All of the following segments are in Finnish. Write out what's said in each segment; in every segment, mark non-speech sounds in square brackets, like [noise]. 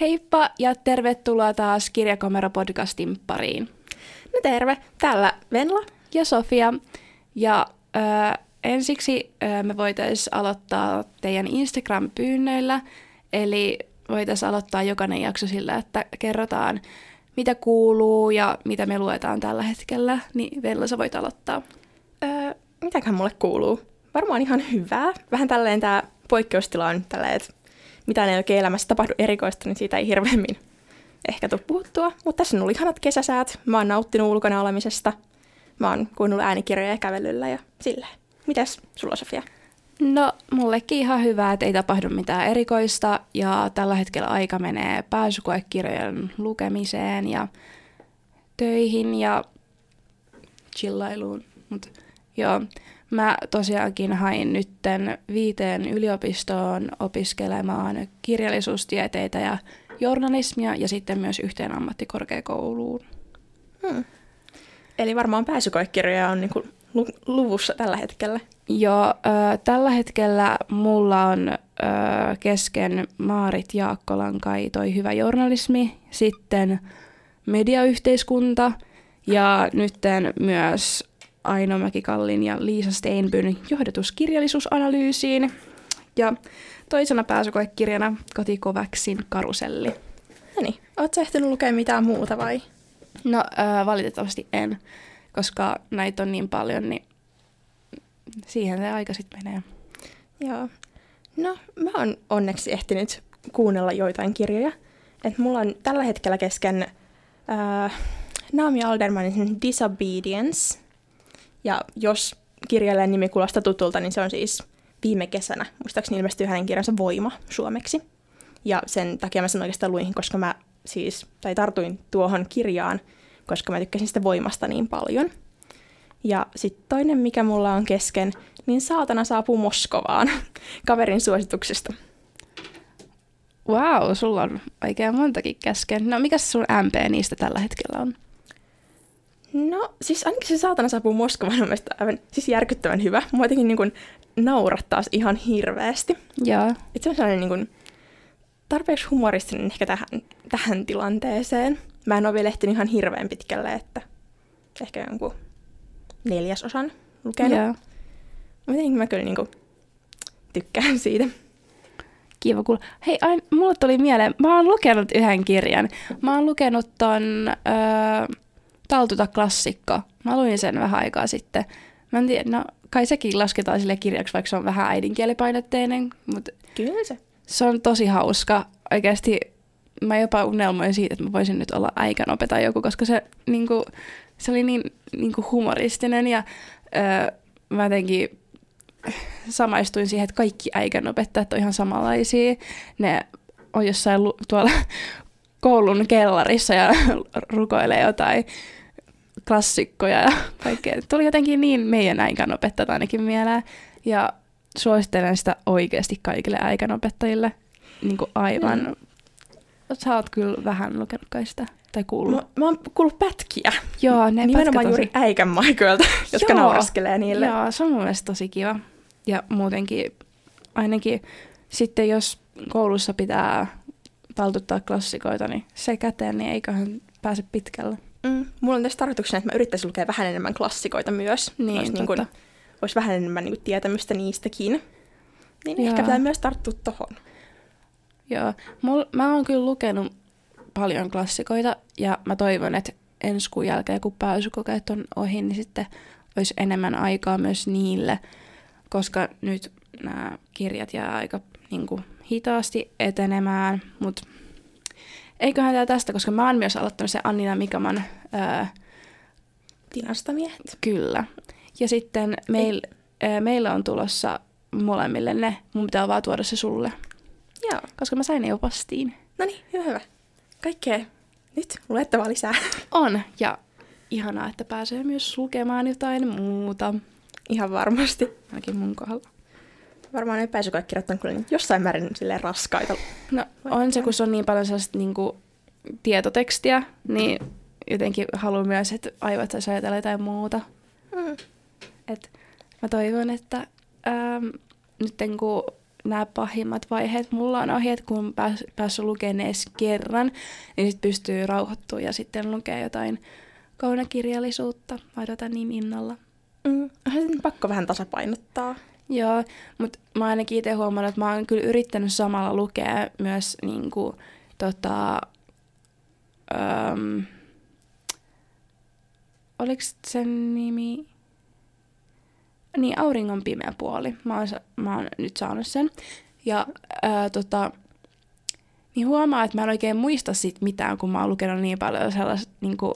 Heippa ja tervetuloa taas Kirjakamera-podcastin pariin. No terve, täällä Venla. Ja Sofia. Ja äh, ensiksi äh, me voitaisiin aloittaa teidän Instagram-pyynnöillä. Eli voitaisiin aloittaa jokainen jakso sillä, että kerrotaan mitä kuuluu ja mitä me luetaan tällä hetkellä. Niin Venla, sä voit aloittaa. Öö, mitäkään mulle kuuluu? Varmaan ihan hyvää. Vähän tälleen tää poikkeustila on tälleen, että mitä ei oikein elämässä tapahdu erikoista, niin siitä ei hirveämmin ehkä tule puhuttua. Mutta tässä on ollut ihanat kesäsäät. Mä oon nauttinut ulkona olemisesta. Mä oon kuunnellut äänikirjoja kävelyllä ja silleen. Mitäs sulla, Sofia? No, mullekin ihan hyvä, että ei tapahdu mitään erikoista ja tällä hetkellä aika menee pääsykoekirjojen lukemiseen ja töihin ja chillailuun. Mut joo, mä tosiaankin hain nytten viiteen yliopistoon opiskelemaan kirjallisuustieteitä ja journalismia ja sitten myös yhteen ammattikorkeakouluun. Hmm. Eli varmaan pääsykoekirjoja on niinku luvussa tällä hetkellä. Joo, äh, tällä hetkellä mulla on äh, kesken Maarit Jaakkolan kai toi hyvä journalismi, sitten mediayhteiskunta ja nytten myös Aino Mäkikallin ja Liisa Steinbyn johdatus kirjallisuusanalyysiin ja toisena pääsykoekirjana Kotikoväksin karuselli. No niin, ootko ehtinyt lukea mitään muuta vai? No äh, valitettavasti en, koska näitä on niin paljon, niin siihen se aika sitten menee. Joo. No, mä oon onneksi ehtinyt kuunnella joitain kirjoja. Et mulla on tällä hetkellä kesken äh, Naomi Aldermanin Disobedience. Ja jos kirjailijan nimi kuulostaa tutulta, niin se on siis viime kesänä. Muistaakseni ilmestyi hänen kirjansa Voima suomeksi. Ja sen takia mä sen oikeastaan luin, koska mä siis, tai tartuin tuohon kirjaan, koska mä tykkäsin sitä voimasta niin paljon. Ja sitten toinen, mikä mulla on kesken, niin saatana saapuu Moskovaan [laughs] kaverin suosituksesta. Wow, sulla on oikein montakin kesken. No mikä sun MP niistä tällä hetkellä on? No, siis ainakin se saatana saapuu Moskovaan on mielestäni aivan siis järkyttävän hyvä. Mua jotenkin niin kuin naurattaa ihan hirveästi. Joo. Et se on sellainen niin kuin tarpeeksi humoristinen ehkä tähän, tähän tilanteeseen. Mä en ole vielä ehtinyt ihan hirveän pitkälle, että ehkä jonkun neljäsosan lukenut. Joo. Mutta mä kyllä niinku tykkään siitä. Kiva kuulla. Hei, ain, mulle tuli mieleen, mä oon lukenut yhden kirjan. Mä oon lukenut ton öö, Taltuta klassikko. Mä luin sen vähän aikaa sitten. Mä en tiedä, no kai sekin lasketaan sille kirjaksi, vaikka se on vähän äidinkielipainotteinen. Mutta Kyllä se. Se on tosi hauska. Oikeasti mä jopa unelmoin siitä, että mä voisin nyt olla äikänope tai joku, koska se, niinku, se oli niin niinku humoristinen ja öö, mä jotenkin samaistuin siihen, että kaikki äikänopettajat on ihan samanlaisia. Ne on jossain lu- tuolla koulun kellarissa ja rukoilee jotain klassikkoja ja [laughs] kaikkea. Tuli jotenkin niin meidän äikänopettajat ainakin mieleen. Ja suosittelen sitä oikeasti kaikille äikänopettajille. Niin kuin aivan. Mm. Sä oot kyllä vähän lukenut kai sitä. Tai kuullut. Mä, mä oon kuullut pätkiä. Joo, ne Nimenomaan juuri äikän maikoilta, [laughs] jotka Joo. nauraskelee niille. Joo, se on mun mielestä tosi kiva. Ja muutenkin ainakin sitten jos koulussa pitää taltuttaa klassikoita, niin se käteen, niin eiköhän pääse pitkälle. Mm, mulla on tässä tarkoituksena, että mä yrittäisin lukea vähän enemmän klassikoita myös. Niin, olisi, totta. niin kun, olisi vähän enemmän niin kun, tietämystä niistäkin. Niin Joo. ehkä pitää myös tarttua tohon. Joo, Mul, mä oon kyllä lukenut paljon klassikoita ja mä toivon, että ensi kuun jälkeen, kun pääsykokeet on ohi, niin sitten olisi enemmän aikaa myös niille, koska nyt nämä kirjat jää aika niin kuin, hitaasti etenemään, mutta eiköhän tämä tästä, koska mä oon myös aloittanut se Annina Mikaman ää, Dinastamiehet. Kyllä. Ja sitten meil, ää, meillä on tulossa molemmille ne. Mun pitää vaan tuoda se sulle, Joo. koska mä sain ne jo postiin. No niin, hyvä, hyvä. Kaikkea nyt luettavaa lisää. On, ja ihanaa, että pääsee myös lukemaan jotain muuta. Ihan varmasti. Ainakin mun kohdalla. Varmaan ne pääsykoekirjat on kyllä jossain määrin silleen raskaita. No on se, kun se on niin paljon sellaista niin kuin, tietotekstiä, niin jotenkin haluan myös, että aivot saisi ajatella jotain muuta. Mm. Et mä toivon, että ähm, nyt kun nämä pahimmat vaiheet. Mulla on ohjeet, kun pääs, päässyt lukemaan edes kerran, niin sitten pystyy rauhoittumaan ja sitten lukee jotain kaunokirjallisuutta. Mä odotan niin innolla. Mm, pakko vähän tasapainottaa. Joo, mutta mä ainakin itse huomannut, että mä oon kyllä yrittänyt samalla lukea myös niinku, tota, öm, oliko sen nimi? Niin, Auringon pimeä puoli. Mä oon, mä oon nyt saanut sen. Ja ää, tota, niin huomaa, että mä en oikein muista sit mitään, kun mä oon lukenut niin paljon sellaista niin kuin,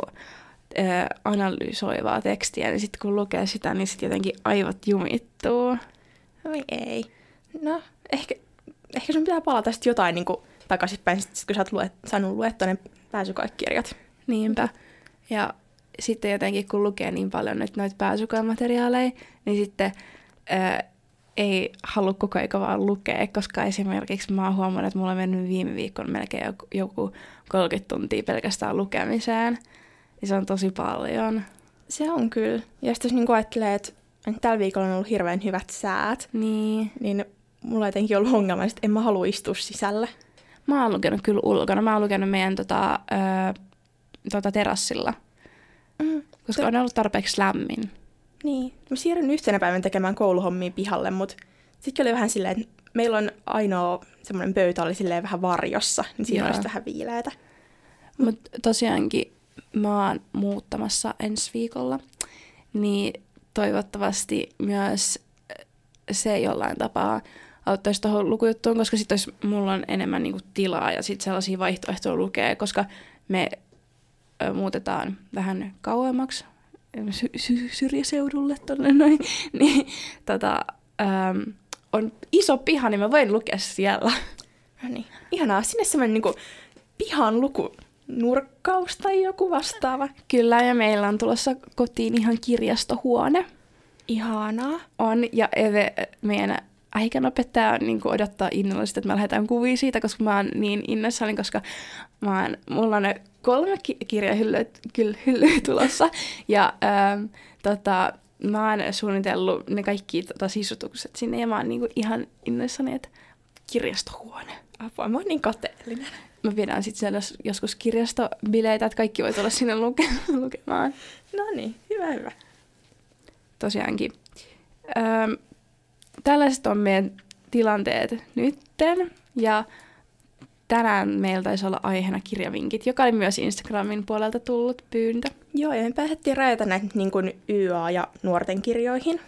ää, analysoivaa tekstiä, niin sitten kun lukee sitä, niin sitten jotenkin aivot jumittuu. Oi ei. No, ehkä, ehkä sun pitää palata sitten jotain niin takaisinpäin, sit, kun sä oot luet, saanut luettua ne pääsykoekirjat. Niinpä. Ja sitten jotenkin kun lukee niin paljon nyt noita pääsykoemateriaaleja, niin sitten ää, ei halua koko ajan vaan lukea, koska esimerkiksi mä oon huomannut, että mulla on mennyt viime viikon melkein joku, joku 30 tuntia pelkästään lukemiseen. Ja se on tosi paljon. Se on kyllä. Ja sitten jos niin ajattelee, että tällä viikolla on ollut hirveän hyvät säät, niin, niin mulla on jotenkin ollut ongelma, että en mä halua istua sisällä. Mä oon lukenut kyllä ulkona. Mä oon lukenut meidän tota, ö, tota terassilla. Mm, koska to... on ollut tarpeeksi lämmin. Niin. Mä siirryn yhtenä päivän tekemään kouluhommia pihalle, mutta sitten oli vähän silleen, että meillä on ainoa semmoinen pöytä oli silleen vähän varjossa, niin siinä olisi vähän viileätä. Mutta tosiaankin mä oon muuttamassa ensi viikolla, niin toivottavasti myös se jollain tapaa auttaisi tuohon lukujuttuun, koska sitten mulla on enemmän niinku tilaa ja sitten sellaisia vaihtoehtoja lukee, koska me ö, muutetaan vähän kauemmaksi sy- sy- syrjäseudulle tonne noin, [laughs] niin tota, äm, on iso piha, niin mä voin lukea siellä. No niin, ihanaa. Sinne semmoinen niinku pihan luku nurkkaus tai joku vastaava. Kyllä, ja meillä on tulossa kotiin ihan kirjastohuone. Ihanaa. On, ja Eve, meidän aikanopettaja niin odottaa innolla sitä, että me lähdetään kuvia siitä, koska mä oon niin innoissani, koska mä oon, mulla on ne kolme ki- kirjahyllyä hyllyä tulossa. Ja ähm, tota, mä oon suunnitellut ne kaikki tota, sisutukset sinne ja mä oon niinku ihan innoissani, että kirjastohuone. Apua, mä oon niin kateellinen. Mä pidän sitten siellä joskus kirjastobileitä, että kaikki voi tulla sinne luke- [laughs] lukemaan. No niin, hyvä, hyvä. Tosiaankin. Ähm, tällaiset on meidän tilanteet nytten. Ja tänään meillä taisi olla aiheena kirjavinkit, joka oli myös Instagramin puolelta tullut pyyntö. Joo, ja me päätettiin rajata näitä niin kuin YA- ja nuorten kirjoihin.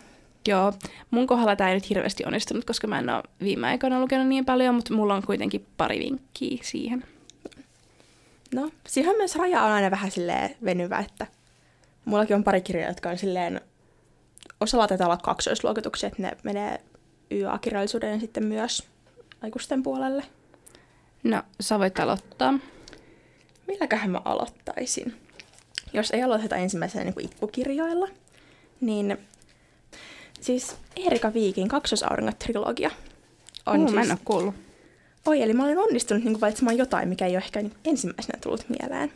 Joo, mun kohdalla tämä ei nyt hirveästi onnistunut, koska mä en ole viime aikoina lukenut niin paljon, mutta mulla on kuitenkin pari vinkkiä siihen. No, siihen myös raja on aina vähän silleen venyvä, että mullakin on pari kirjaa, jotka on silleen, osalla taitaa olla kaksoisluokituksia, että ne menee YA-kirjallisuuden sitten myös aikuisten puolelle. No, sä voit aloittaa. Milläköhän mä aloittaisin? Jos ei aloiteta ensimmäisenä niin kuin itkukirjoilla, niin siis Erika Viikin Kaksosauringot-trilogia on uh, siis... mä en ole kuullut. Oi, eli mä olen onnistunut niin valitsemaan jotain, mikä ei ole ehkä niin ensimmäisenä tullut mieleen.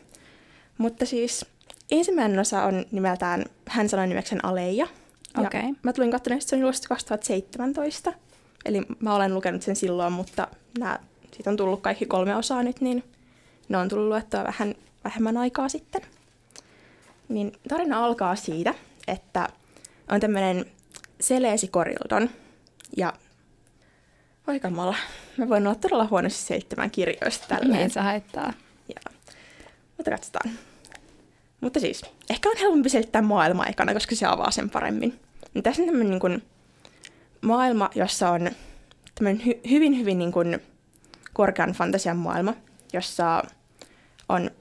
Mutta siis ensimmäinen osa on nimeltään Hän sanoi nimeksen Aleija. Okay. Mä tulin katsomaan, että se on julkaistu 2017. Eli mä olen lukenut sen silloin, mutta nämä siitä on tullut kaikki kolme osaa nyt, niin ne on tullut luettua vähän vähemmän aikaa sitten. Niin tarina alkaa siitä, että on tämmöinen Seleesi Korildon, ja kamala, mä voin olla todella huonosti seitsemän kirjoista tällä. Niin se haittaa. Ja, mutta katsotaan. Mutta siis, ehkä on helpompi selittää maailma aikana, koska se avaa sen paremmin. Ja tässä on tämmöinen niin kuin, maailma, jossa on tämmöinen hy- hyvin, hyvin niin kuin, korkean fantasian maailma, jossa on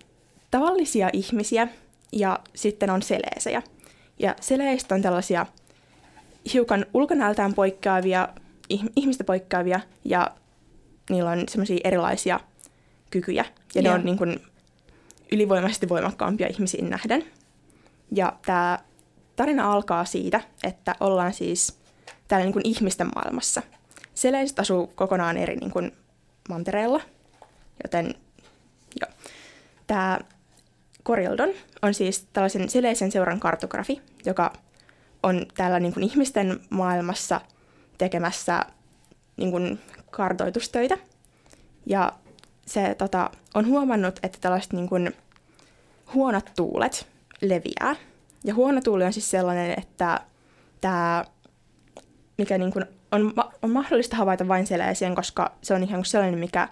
tavallisia ihmisiä ja sitten on seleesejä. Ja seleistä on tällaisia hiukan ulkonäöltään poikkeavia, ihmistä poikkeavia ja niillä on semmoisia erilaisia kykyjä. Ja yeah. ne on niin kuin ylivoimaisesti voimakkaampia ihmisiin nähden. Ja tämä tarina alkaa siitä, että ollaan siis täällä niin kuin ihmisten maailmassa. Seleiset asuu kokonaan eri niin kuin mantereella, joten joo. Tämä Korildon on siis tällaisen Seleisen seuran kartografi, joka on täällä niin kuin ihmisten maailmassa tekemässä niin kuin kartoitustöitä. Ja se tota, on huomannut, että tällaiset niin kuin, huonot tuulet leviää. Ja huono tuuli on siis sellainen, että tämä, mikä niin kuin on, on mahdollista havaita vain seleesien, koska se on ihan sellainen, mikä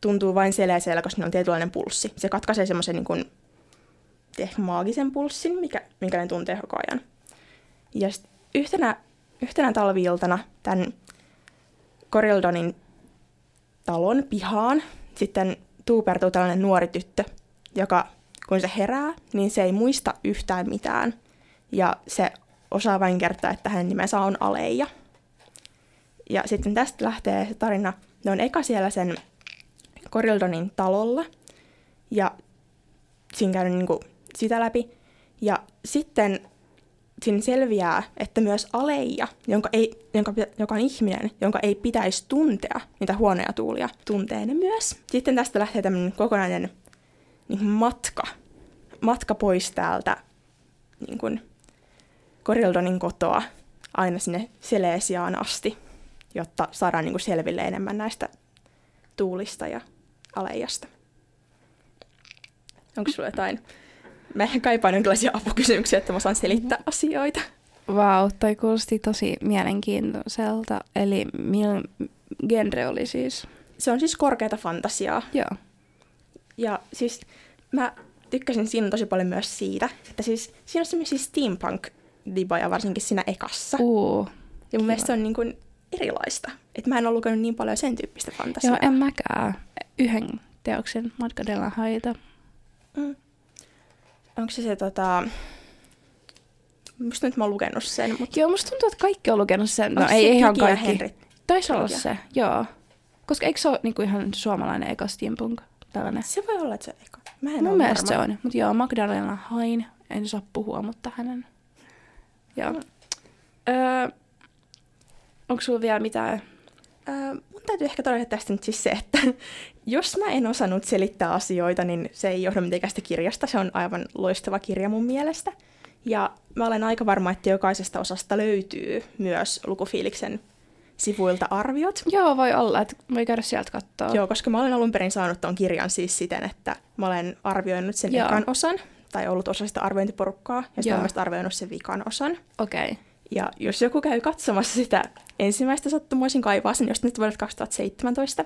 tuntuu vain seleesellä, koska ne on tietynlainen pulssi. Se katkaisee semmoisen niin kuin, ehkä maagisen pulssin, mikä, minkä ne tuntee koko ajan. Ja yhtenä, yhtenä talviiltana tämän Coreldonin talon pihaan sitten tuupertuu tällainen nuori tyttö, joka kun se herää, niin se ei muista yhtään mitään. Ja se osaa vain kertoa, että hänen nimensä on Aleija. Ja sitten tästä lähtee se tarina. Ne on eka siellä sen Korildonin talolla. Ja siinä käynyt niin sitä läpi. Ja sitten siinä selviää, että myös Aleija, jonka, ei, jonka, joka on ihminen, jonka ei pitäisi tuntea niitä huonoja tuulia, tuntee ne myös. Sitten tästä lähtee tämmöinen kokonainen niin matka, matka pois täältä niin kuin Korildonin kotoa aina sinne Selesiaan asti, jotta saadaan niin kuin selville enemmän näistä tuulista ja aleijasta. Onko sulla jotain? Mä kaipaan jonkinlaisia apukysymyksiä, että mä saan selittää mm-hmm. asioita. Vau, wow, toi kuulosti tosi mielenkiintoiselta. Eli mil genre oli siis? Se on siis korkeata fantasiaa. Joo. Ja siis mä tykkäsin siinä tosi paljon myös siitä, että siis siinä on semmoisia steampunk diboja varsinkin siinä ekassa. Uh, ja mun mielestä se on niin kuin erilaista. Että mä en ole lukenut niin paljon sen tyyppistä fantasiaa. Joo, en mäkään. Yhden teoksen Matkadella haita. Mm. Onko se se tota... Musta nyt mä oon lukenut sen, mutta... Joo, musta tuntuu, että kaikki on lukenut sen. No ei ihan kaikki. Henry? Taisi olla se, joo. Koska eikö se ole niinku ihan suomalainen eka steampunk? Tällainen? Se voi olla, että se on eka. Mä en Mun mielestä varma. se on. Mutta joo, Magdalena Hain. En saa puhua, mutta hänen. Joo. Mm. Öö, onko sulla vielä mitään? Öö, mun täytyy ehkä todeta tästä nyt siis se, että [laughs] jos mä en osannut selittää asioita, niin se ei johda mitenkään kirjasta. Se on aivan loistava kirja mun mielestä. Ja mä olen aika varma, että jokaisesta osasta löytyy myös lukufiiliksen sivuilta arviot. Joo, voi olla, että voi käydä sieltä katsoa. Joo, koska mä olen alun perin saanut tuon kirjan siis siten, että mä olen arvioinut sen Joo. ekan osan, tai ollut osa sitä arviointiporukkaa, ja sitten olen arvioinut sen vikan osan. Okei. Okay. Ja jos joku käy katsomassa sitä ensimmäistä sattumoisin kaivaa sen, jos nyt vuodet 2017,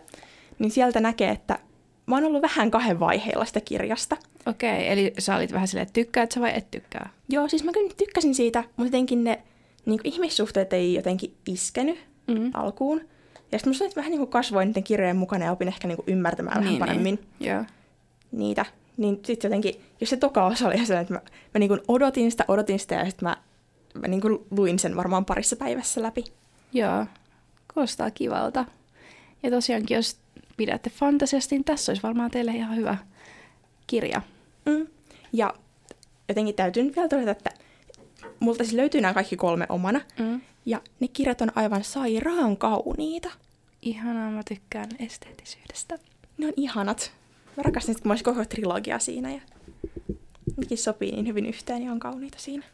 niin sieltä näkee, että mä oon ollut vähän kahden vaiheilla sitä kirjasta. Okei, okay, eli sä olit vähän silleen, että tykkäät sä vai et tykkää? Joo, siis mä kyllä tykkäsin siitä, mutta jotenkin ne niin ihmissuhteet ei jotenkin iskenyt mm. alkuun. Ja sitten musta vähän niin kuin kasvoin niiden kirjojen mukana ja opin ehkä niin kuin ymmärtämään niin, vähän paremmin niin. Yeah. niitä. Niin sitten jotenkin, jos se toka osa oli sellainen, että mä, mä niin kuin odotin sitä, odotin sitä ja sitten mä, mä niin kuin luin sen varmaan parissa päivässä läpi. Joo, kuulostaa kivalta. Ja tosiaankin, jos pidätte fantasiasta, niin tässä olisi varmaan teille ihan hyvä kirja. Mm. Ja jotenkin täytyy nyt vielä todeta, että multa siis löytyy nämä kaikki kolme omana. Mm. Ja ne kirjat on aivan sairaan kauniita. Ihanaa, mä tykkään esteettisyydestä. Ne on ihanat. Mä rakastan, että olisi koko trilogia siinä ja nekin sopii niin hyvin yhteen ja on kauniita siinä.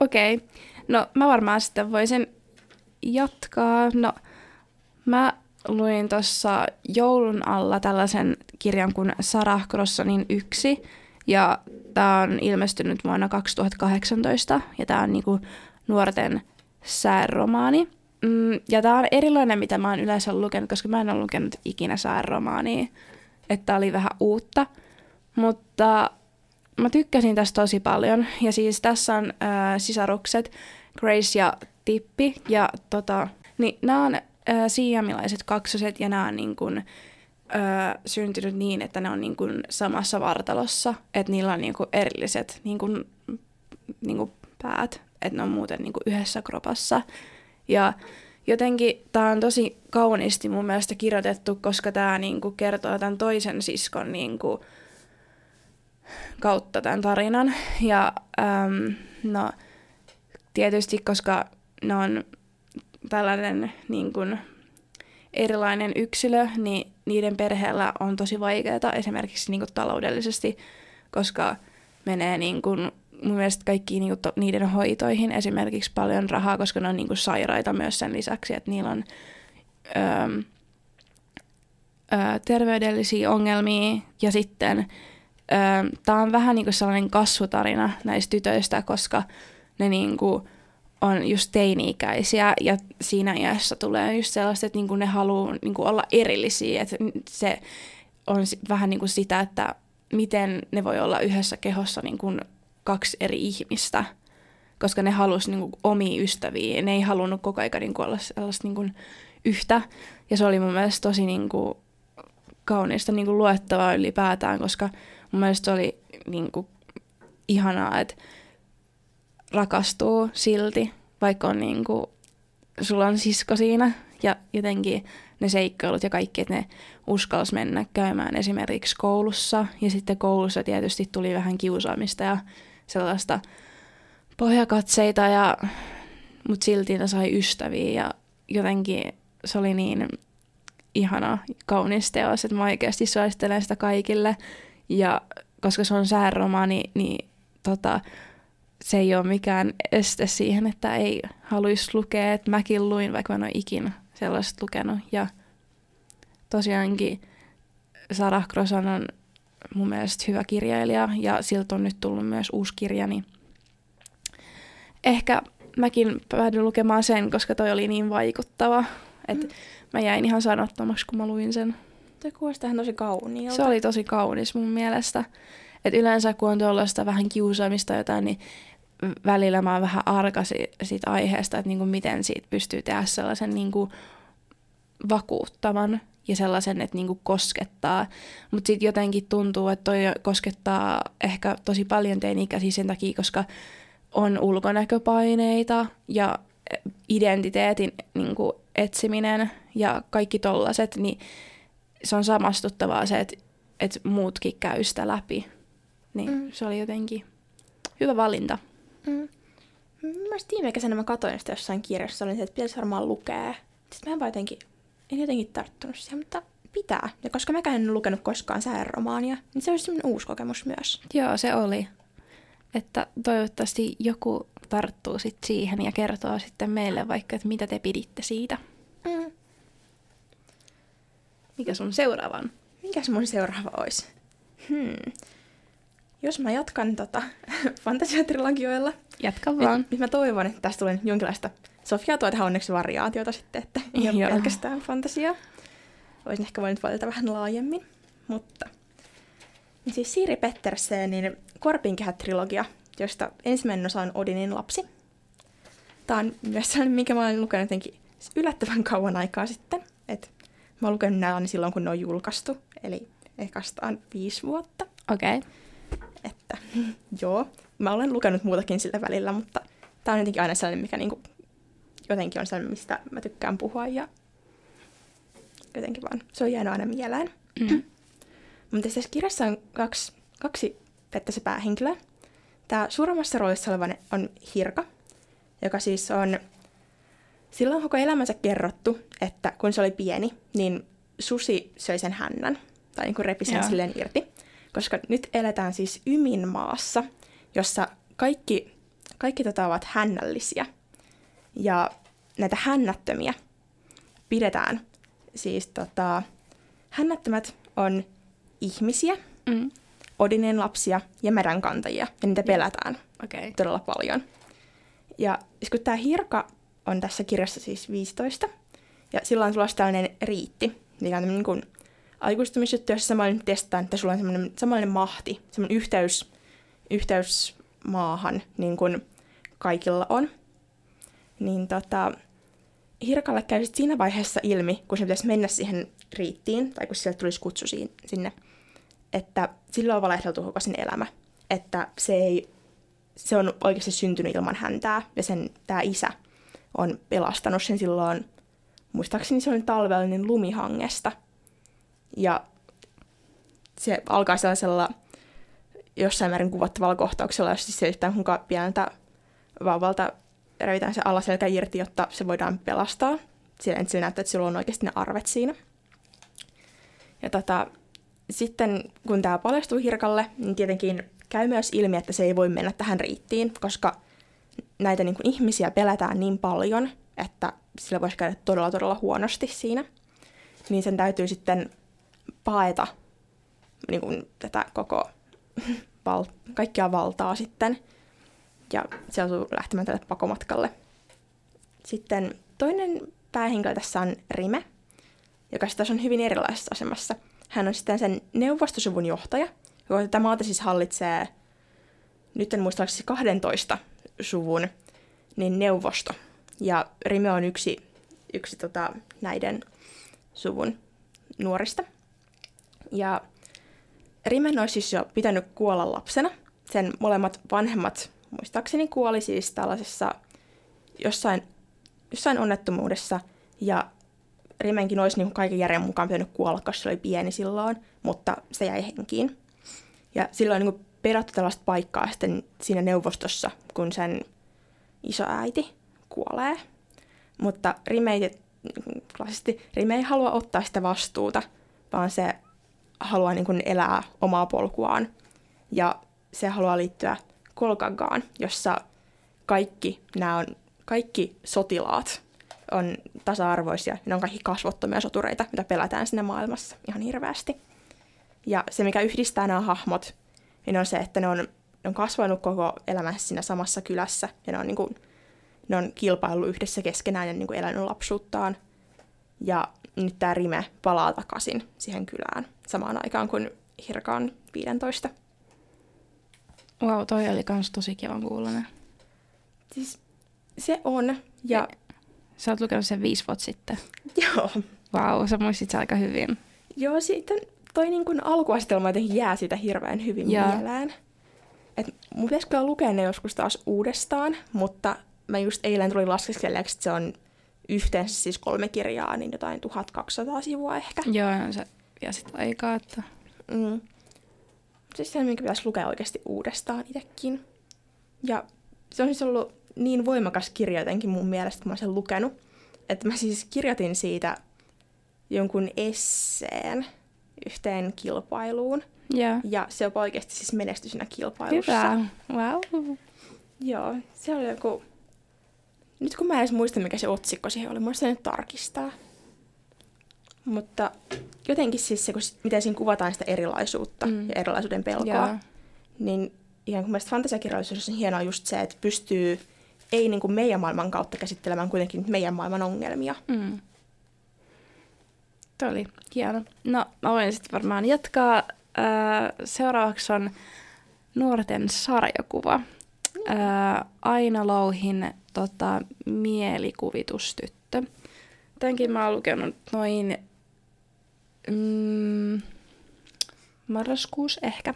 Okei. Okay. No mä varmaan sitten voisin jatkaa. No mä luin tuossa joulun alla tällaisen kirjan kuin Sarah Crossanin yksi. Ja tämä on ilmestynyt vuonna 2018 ja tämä on niinku nuorten sääromaani. Mm, ja tämä on erilainen, mitä mä oon yleensä lukenut, koska mä en ole lukenut ikinä sääromaania. Että oli vähän uutta. Mutta mä tykkäsin tästä tosi paljon. Ja siis tässä on äh, sisarukset Grace ja Tippi. Ja tota, niin nämä on äh, siamilaiset kaksoset ja nämä on niin kuin, äh, syntynyt niin, että ne on niin kuin samassa vartalossa. Että niillä on niin kuin erilliset niin kuin, niin kuin päät että ne on muuten niin kuin yhdessä kropassa. Ja jotenkin tämä on tosi kauniisti mun mielestä kirjoitettu, koska tämä niin kertoo tämän toisen siskon niin kuin kautta tämän tarinan. Ja äm, no, tietysti, koska ne on tällainen niin kuin, erilainen yksilö, niin niiden perheellä on tosi vaikeaa esimerkiksi niin kuin taloudellisesti, koska menee niin kuin mun mielestä kaikki niinku to, niiden hoitoihin esimerkiksi paljon rahaa, koska ne on niinku sairaita myös sen lisäksi, että niillä on öö, öö, terveydellisiä ongelmia ja sitten tämä on vähän niinku sellainen kasvutarina näistä tytöistä, koska ne niinku on just teini-ikäisiä ja siinä iässä tulee just sellaista, että niinku ne haluaa niinku olla erillisiä, että se on vähän niinku sitä, että miten ne voi olla yhdessä kehossa niinku kaksi eri ihmistä, koska ne halusi niinku omia ystäviä. Ne ei halunnut koko ajan niinku olla sellaista niinku yhtä. Ja se oli mun mielestä tosi niinku kaunista niinku luettavaa ylipäätään, koska mun mielestä oli niinku ihanaa, että rakastuu silti, vaikka on niinku, sulla on sisko siinä ja jotenkin ne seikkailut ja kaikki, että ne uskalsi mennä käymään esimerkiksi koulussa. Ja sitten koulussa tietysti tuli vähän kiusaamista ja sellaista pohjakatseita, ja, mutta silti ne sai ystäviä ja jotenkin se oli niin ihana, kaunis teos, että mä oikeasti suosittelen sitä kaikille. Ja koska se on sääromaani, niin tota, se ei ole mikään este siihen, että ei haluaisi lukea. Että mäkin luin, vaikka mä en ole ikinä sellaista lukenut. Ja tosiaankin Sarah Krosan on mun mielestä hyvä kirjailija ja siltä on nyt tullut myös uusi kirja, niin ehkä mäkin päädyin lukemaan sen, koska toi oli niin vaikuttava, että mm. mä jäin ihan sanottomaksi, kun mä luin sen. Tuo kuulostaa tosi kauniilta. Se oli tosi kaunis mun mielestä. Et yleensä kun on tuollaista vähän kiusaamista jotain, niin välillä mä oon vähän arka siitä aiheesta, että niinku miten siitä pystyy tehdä sellaisen niinku vakuuttavan ja sellaisen, että niinku koskettaa. Mutta sitten jotenkin tuntuu, että toi koskettaa ehkä tosi paljon teini-ikäisiä sen takia, koska on ulkonäköpaineita ja identiteetin niinku etsiminen ja kaikki tollaset, niin se on samastuttavaa se, että, että muutkin käy sitä läpi. Niin mm. se oli jotenkin hyvä valinta. Mm. Mielestäni viime kesänä mä katsoin sitä jossain kirjassa, olin se, että pitäisi varmaan lukea. Sitten mä en vaan jotenkin, en jotenkin tarttunut siihen, mutta pitää. Ja koska mäkään en lukenut koskaan sääromaania, niin se olisi semmoinen uusi kokemus myös. Joo, se oli. Että toivottavasti joku tarttuu sit siihen ja kertoo sitten meille vaikka, että mitä te piditte siitä. Mikä sun seuraava on? Mikä se mun seuraava olisi? Hmm. Jos mä jatkan tota, [laughs] fantasiatrilogioilla. Jatka vaan. Nyt, nyt mä toivon, että tästä tulee jonkinlaista Sofia tuo tähän onneksi variaatiota sitten, että ei ole pelkästään fantasiaa. Voisin ehkä voinut valita vähän laajemmin, mutta... Niin siis Siiri Pettersenin Korpinkehät-trilogia, josta ensimmäinen osa on Odinin lapsi. Tämä on myös sellainen, minkä mä olen lukenut jotenkin yllättävän kauan aikaa sitten. Et mä olen lukenut nämä silloin, kun ne on julkaistu, eli ehkä viisi vuotta. Okei. Okay. Että [laughs] joo, mä olen lukenut muutakin sillä välillä, mutta tämä on jotenkin aina sellainen, mikä niinku, jotenkin on sellainen, mistä mä tykkään puhua ja jotenkin vaan se on jäänyt aina mieleen. Mm. [clears throat] mutta tässä kirjassa on kaksi, kaksi se päähenkilöä. Tämä suuremmassa roolissa oleva on Hirka, joka siis on silloin koko elämänsä kerrottu, että kun se oli pieni, niin susi söi sen hännän, tai niin kuin repi sen silleen irti koska nyt eletään siis Ymin maassa, jossa kaikki, kaikki tota ovat hännällisiä. Ja näitä hännättömiä pidetään siis tota, hännättömät on ihmisiä, mm. Odinen lapsia ja merenkantajia, ja niitä pelätään okay. todella paljon. Ja siis kun tämä Hirka on tässä kirjassa siis 15, ja sillä on tulossa tällainen riitti, mikä on niin kuin aikuistumisjuttu, jossa samanlainen testaan, että sulla on semmoinen samanlainen mahti, semmoinen yhteys, yhteys maahan, niin kuin kaikilla on. Niin tota, Hirkalle käy siinä vaiheessa ilmi, kun se pitäisi mennä siihen riittiin, tai kun sieltä tulisi kutsu sinne, että sillä on valehdeltu koko sen elämä. Että se, ei, se on oikeasti syntynyt ilman häntää, ja sen tämä isä on pelastanut sen silloin, muistaakseni se oli talvellinen lumihangesta – ja se alkaa sellaisella jossain määrin kuvattavalla kohtauksella, jossa se yhtään kuinka pieneltä vauvalta revitään se alaselkä irti, jotta se voidaan pelastaa. Sillä se näyttää, että sillä on oikeasti ne arvet siinä. Ja tota, sitten kun tämä paljastuu Hirkalle, niin tietenkin käy myös ilmi, että se ei voi mennä tähän riittiin, koska näitä niin kuin ihmisiä pelätään niin paljon, että sillä voisi käydä todella todella huonosti siinä. Niin sen täytyy sitten paeta niin kuin tätä koko [laughs] val- kaikkia valtaa sitten. Ja se on lähtemään tälle pakomatkalle. Sitten toinen päähenkilö tässä on Rime, joka sitten on hyvin erilaisessa asemassa. Hän on sitten sen neuvostosuvun johtaja, joka tätä maata siis hallitsee, nyt en muista, 12 suvun niin neuvosto. Ja Rime on yksi, yksi tota, näiden suvun nuorista. Ja Rimen olisi siis jo pitänyt kuolla lapsena. Sen molemmat vanhemmat muistaakseni kuoli siis tällaisessa jossain, jossain onnettomuudessa. Ja Rimenkin olisi niin kaiken järjen mukaan pitänyt kuolla, koska se oli pieni silloin, mutta se jäi henkiin. Ja silloin niin pedattu tällaista paikkaa sitten siinä neuvostossa, kun sen isoäiti kuolee. Mutta Rime ei, Rime ei halua ottaa sitä vastuuta, vaan se haluaa niin kuin elää omaa polkuaan. Ja se haluaa liittyä Kolkagaan, jossa kaikki nämä on, kaikki sotilaat on tasa-arvoisia. Ne on kaikki kasvottomia sotureita, mitä pelätään siinä maailmassa ihan hirveästi. Ja se, mikä yhdistää nämä hahmot, niin on se, että ne on, ne on kasvanut koko elämässä siinä samassa kylässä. Ja ne on, niin kuin, ne on kilpaillut yhdessä keskenään ja niin kuin elänyt lapsuuttaan. Ja nyt tämä Rime palaa takaisin siihen kylään samaan aikaan kuin Hirka on 15. Wow, toi oli kans tosi kivan kuulonen. Siis se on. Ja... Sä oot lukenut sen viisi vuotta sitten. [laughs] Joo. Wow, sä muistit aika hyvin. Joo, sitten toi niin kun alkuasetelma jotenkin jää siitä hirveän hyvin ja. mieleen. Et mun pitäisi kyllä lukea ne joskus taas uudestaan, mutta mä just eilen tuli laskeskelleeksi, että se on yhteensä siis kolme kirjaa, niin jotain 1200 sivua ehkä. Joo, no se vie sitten aikaa. Että... Mm. Siis se, minkä pitäisi lukea oikeasti uudestaan itsekin. Ja se on siis ollut niin voimakas kirja jotenkin mun mielestä, kun mä sen lukenut, että mä siis kirjoitin siitä jonkun esseen yhteen kilpailuun. Yeah. Ja se on oikeasti siis menestyi siinä kilpailussa. Hyvä. Wow. Joo, se oli joku... Nyt kun mä en edes muista, mikä se otsikko siihen oli, muista nyt tarkistaa. Mutta jotenkin siis se, kun, miten siinä kuvataan sitä erilaisuutta mm. ja erilaisuuden pelkoa, yeah. niin ihan kuin mielestäni fantasiakirjallisuudessa on hienoa just se, että pystyy ei niin kuin meidän maailman kautta käsittelemään kuitenkin meidän maailman ongelmia. Mm. Tuo oli hieno. No, mä voin sitten varmaan jatkaa. Äh, seuraavaksi on nuorten sarjakuva. Äh, Aina Louhin tota, mielikuvitustyttö. Tämänkin mä oon lukenut noin mm, marraskuussa ehkä.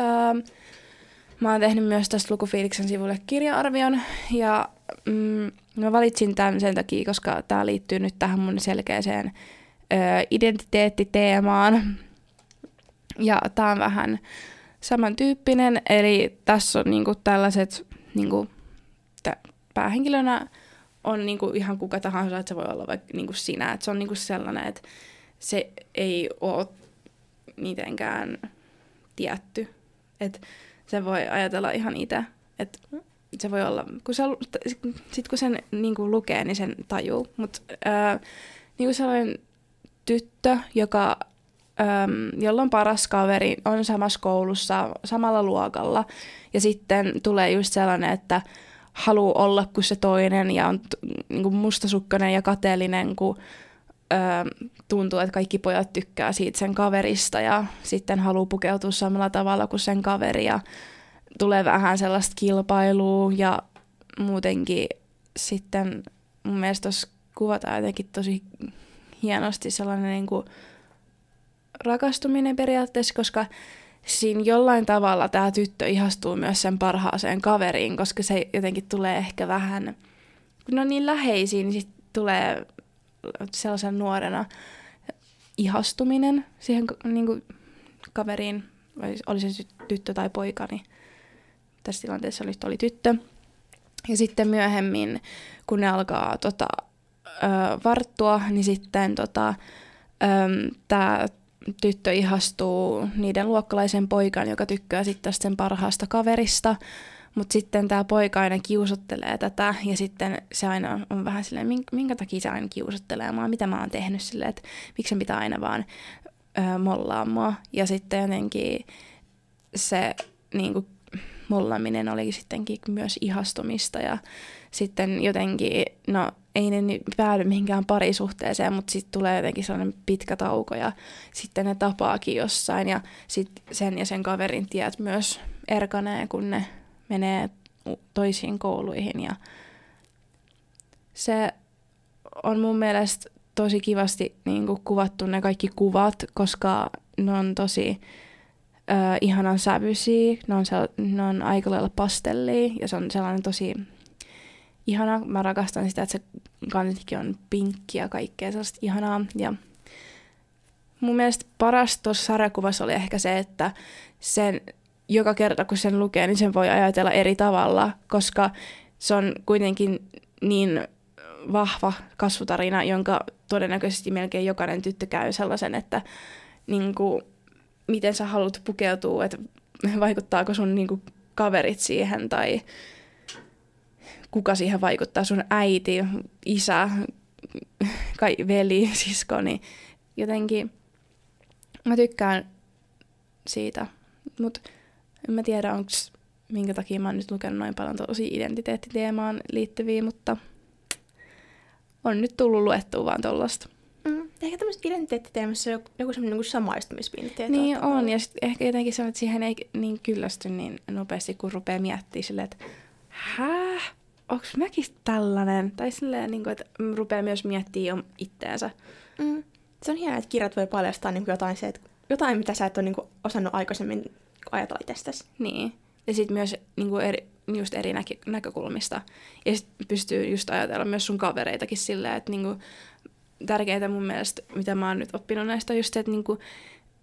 Öö, mä oon tehnyt myös tästä lukufiiliksen sivulle kirja-arvion ja mm, mä valitsin tämän sen takia, koska tämä liittyy nyt tähän mun selkeäseen identiteettiteemaan. Ja tää on vähän samantyyppinen, eli tässä on niinku tällaiset, niinku, t- päähenkilönä on niinku ihan kuka tahansa, että se voi olla vaikka niinku sinä, että se on niinku sellainen, että se ei ole mitenkään tietty. Et se voi ajatella ihan itse, että se voi olla, kun se, sit kun sen niin kuin lukee, niin sen tajuu. Mutta niin sellainen tyttö, joka, äm, jolla on paras kaveri, on samassa koulussa, samalla luokalla, ja sitten tulee just sellainen, että haluaa olla kuin se toinen, ja on niin kuin mustasukkainen ja kateellinen, kun ö, tuntuu, että kaikki pojat tykkää siitä sen kaverista ja sitten haluaa pukeutua samalla tavalla kuin sen kaveri ja tulee vähän sellaista kilpailua ja muutenkin sitten mun mielestä tuossa kuvataan jotenkin tosi hienosti sellainen niin kuin rakastuminen periaatteessa, koska siinä jollain tavalla tämä tyttö ihastuu myös sen parhaaseen kaveriin, koska se jotenkin tulee ehkä vähän, kun on niin läheisiä, niin sitten tulee sellaisen nuorena ihastuminen siihen niin kuin, kaveriin, oli se tyttö tai poika, niin tässä tilanteessa oli, oli tyttö. Ja sitten myöhemmin, kun ne alkaa tota, varttua, niin sitten tota, tämä tyttö ihastuu niiden luokkalaisen poikan, joka tykkää sitten sen parhaasta kaverista. Mutta sitten tämä poika aina kiusottelee tätä ja sitten se aina on vähän silleen, minkä takia se aina kiusottelee mua, mitä mä oon tehnyt silleen, että miksi pitää aina vaan ö, mollaa mua. Ja sitten jotenkin se niin kuin, mollaaminen oli sittenkin myös ihastumista ja sitten jotenkin, no ei ne päädy mihinkään parisuhteeseen, mutta sitten tulee jotenkin sellainen pitkä tauko ja sitten ne tapaakin jossain ja sitten sen ja sen kaverin tiet myös erkanee, kun ne menee toisiin kouluihin ja se on mun mielestä tosi kivasti niin kuin kuvattu ne kaikki kuvat, koska ne on tosi ö, ihanan sävyisiä, ne on, sel- ne on aika lailla pastellia ja se on sellainen tosi ihana. Mä rakastan sitä, että se kantikin on pinkki ja kaikkea sellaista ihanaa. Ja mun mielestä paras tuossa sarjakuvassa oli ehkä se, että sen, joka kerta kun sen lukee, niin sen voi ajatella eri tavalla, koska se on kuitenkin niin vahva kasvutarina, jonka todennäköisesti melkein jokainen tyttö käy sellaisen, että niin kuin, miten sä haluat pukeutua, että vaikuttaako sun niin kuin, kaverit siihen tai kuka siihen vaikuttaa, sun äiti, isä, kai veli, sisko, niin jotenkin mä tykkään siitä, mutta en mä tiedä, onko minkä takia mä oon nyt lukenut noin paljon tosi identiteettiteemaan liittyviä, mutta on nyt tullut luettua vaan tollasta. Mm, ehkä tämmöisessä identiteettiteemassa on joku semmoinen niin samaistumispinta. Niin on, ja sit ehkä jotenkin se, että siihen ei niin kyllästy niin nopeasti, kun rupeaa miettimään silleen, että hää? Onko mäkin tällainen? Tai silleen, niin kuin, että rupeaa myös miettimään itteensä. Mm. Se on hienoa, että kirjat voi paljastaa niin jotain, se, että jotain, mitä sä et ole niin kuin, osannut aikaisemmin ajatella itsestäsi. Niin. Ja sitten myös niin kuin eri, just eri näkö- näkökulmista. Ja sitten pystyy just ajatella myös sun kavereitakin silleen, että niin kuin, tärkeintä mun mielestä, mitä mä oon nyt oppinut näistä, on just se, että niin kuin,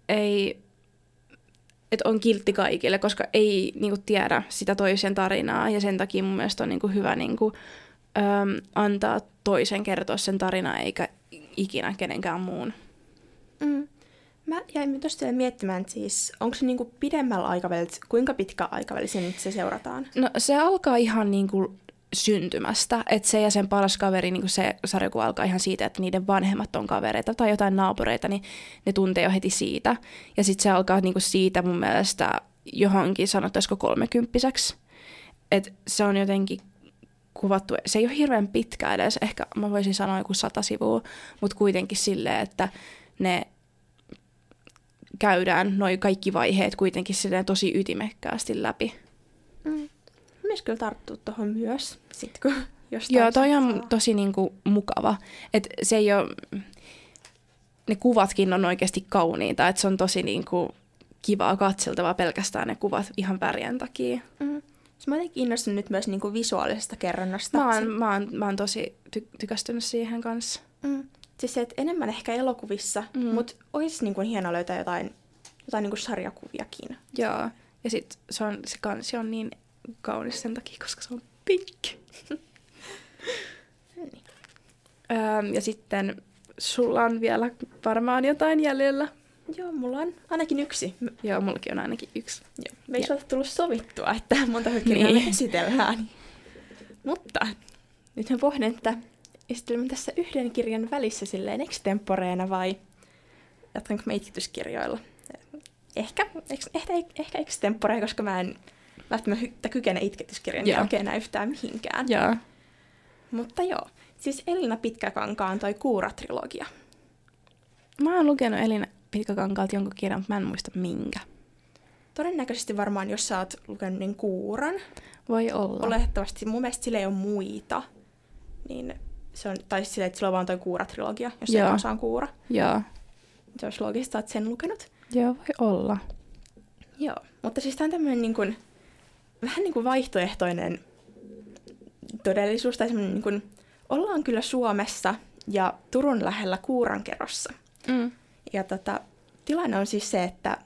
ei että on kiltti kaikille, koska ei niinku, tiedä sitä toisen tarinaa ja sen takia mun mielestä on niinku, hyvä niinku, äm, antaa toisen kertoa sen tarinaa eikä ikinä kenenkään muun. Mm. Mä jäin tosiaan miettimään, että siis onko se niinku pidemmällä aikavälillä, kuinka pitkä aikaväli se nyt se seurataan? No se alkaa ihan niinku syntymästä. Että se ja sen paras kaveri, niin se sarjakuva alkaa ihan siitä, että niiden vanhemmat on kavereita tai jotain naapureita, niin ne tuntee jo heti siitä. Ja sitten se alkaa niin siitä mun mielestä johonkin sanottaisiko kolmekymppiseksi. Että se on jotenkin kuvattu, se ei ole hirveän pitkä edes, ehkä mä voisin sanoa joku sata sivua, mutta kuitenkin silleen, että ne käydään noin kaikki vaiheet kuitenkin silleen tosi ytimekkäästi läpi. Mm myös kyllä tarttua tuohon myös, sit kun [laughs] Joo, toi on saa. tosi niinku mukava. Et se ei ole, ne kuvatkin on oikeasti kauniita, että se on tosi niinku kivaa katseltavaa pelkästään ne kuvat ihan värien takia. Mm. Mä oon innostunut nyt myös niinku visuaalisesta kerronnasta. Mä oon, mä oon, mä oon tosi ty- tykästynyt siihen kanssa. Mm. Siis se, että enemmän ehkä elokuvissa, mm. mutta olisi niinku hienoa löytää jotain, jotain niinku sarjakuviakin. Joo, ja sit se, on, se kansi on niin kaunis sen takia, koska se on pinkki. [laughs] niin. öö, ja sitten sulla on vielä varmaan jotain jäljellä. Joo, mulla on ainakin yksi. Joo, mullakin on ainakin yksi. Joo. Me ei ole tullut sovittua, että monta kirjaa niin. me esitellään. Mutta nyt mä pohdin, että esittelemme tässä yhden kirjan välissä silleen extemporeena vai jatkanko me itkityskirjoilla? Ehkä, ehkä, ehkä extempore, koska mä en välttämättä kykene itketyskirjan yeah. jälkeen enää yhtään mihinkään. Yeah. Mutta joo, siis Elina Pitkäkankaan toi Kuura-trilogia. Mä oon lukenut Elina Pitkäkankaalta jonkun kirjan, mutta mä en muista minkä. Todennäköisesti varmaan, jos sä oot lukenut niin Kuuran. Voi olla. Olettavasti. Mun mielestä sillä ei ole muita. Niin se on, tai sillä, että sillä on vaan toi Kuura-trilogia, jos Joo. ei osaan Kuura. Joo. Se olisi loogista, että sen lukenut. Joo, voi olla. Joo, mutta siis tämä on tämmöinen niin kuin, vähän niin kuin vaihtoehtoinen todellisuus, tai semmoinen niin kuin, ollaan kyllä Suomessa ja Turun lähellä Kuurankerossa. Mm. Ja tota, tilanne on siis se, että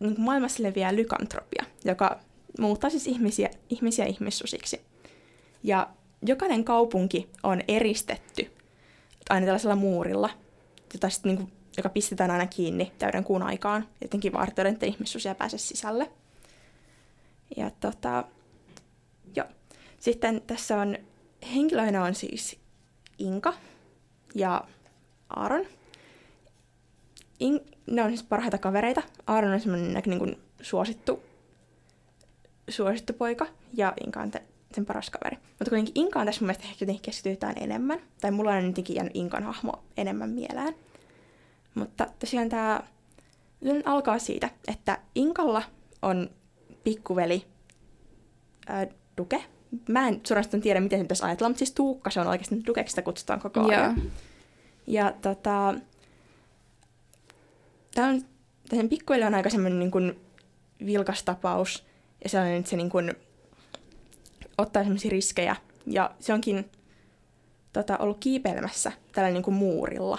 niin kuin maailmassa leviää lykantropia, joka muuttaa siis ihmisiä, ihmisiä ihmissusiksi. Ja jokainen kaupunki on eristetty aina tällaisella muurilla, jota sitten niin joka pistetään aina kiinni täyden kuun aikaan, jotenkin vartioiden, että ihmissusia pääse sisälle. Ja tota, joo. Sitten tässä on, henkilöinä on siis Inka ja Aaron. In, ne on siis parhaita kavereita. Aaron on semmoinen niin kuin suosittu, suosittu poika ja Inka on te, sen paras kaveri. Mutta kuitenkin Inka on tässä mun mielestä jotenkin keskitytään enemmän. Tai mulla on jotenkin jäänyt Inkan hahmo enemmän mieleen. Mutta tosiaan tämä alkaa siitä, että Inkalla on pikkuveli ää, Duke. Mä en suorastaan tiedä, miten se pitäisi ajatella, mutta siis Tuukka se on oikeasti Dukeksi sitä kutsutaan koko ajan. Joo. Ja tota, tämä on, sen pikkuveli on aika semmoinen niin kuin vilkas tapaus, ja sellainen, että se niin kuin ottaa semmoisia riskejä, ja se onkin tota, ollut kiipeilemässä tällä niin kuin muurilla,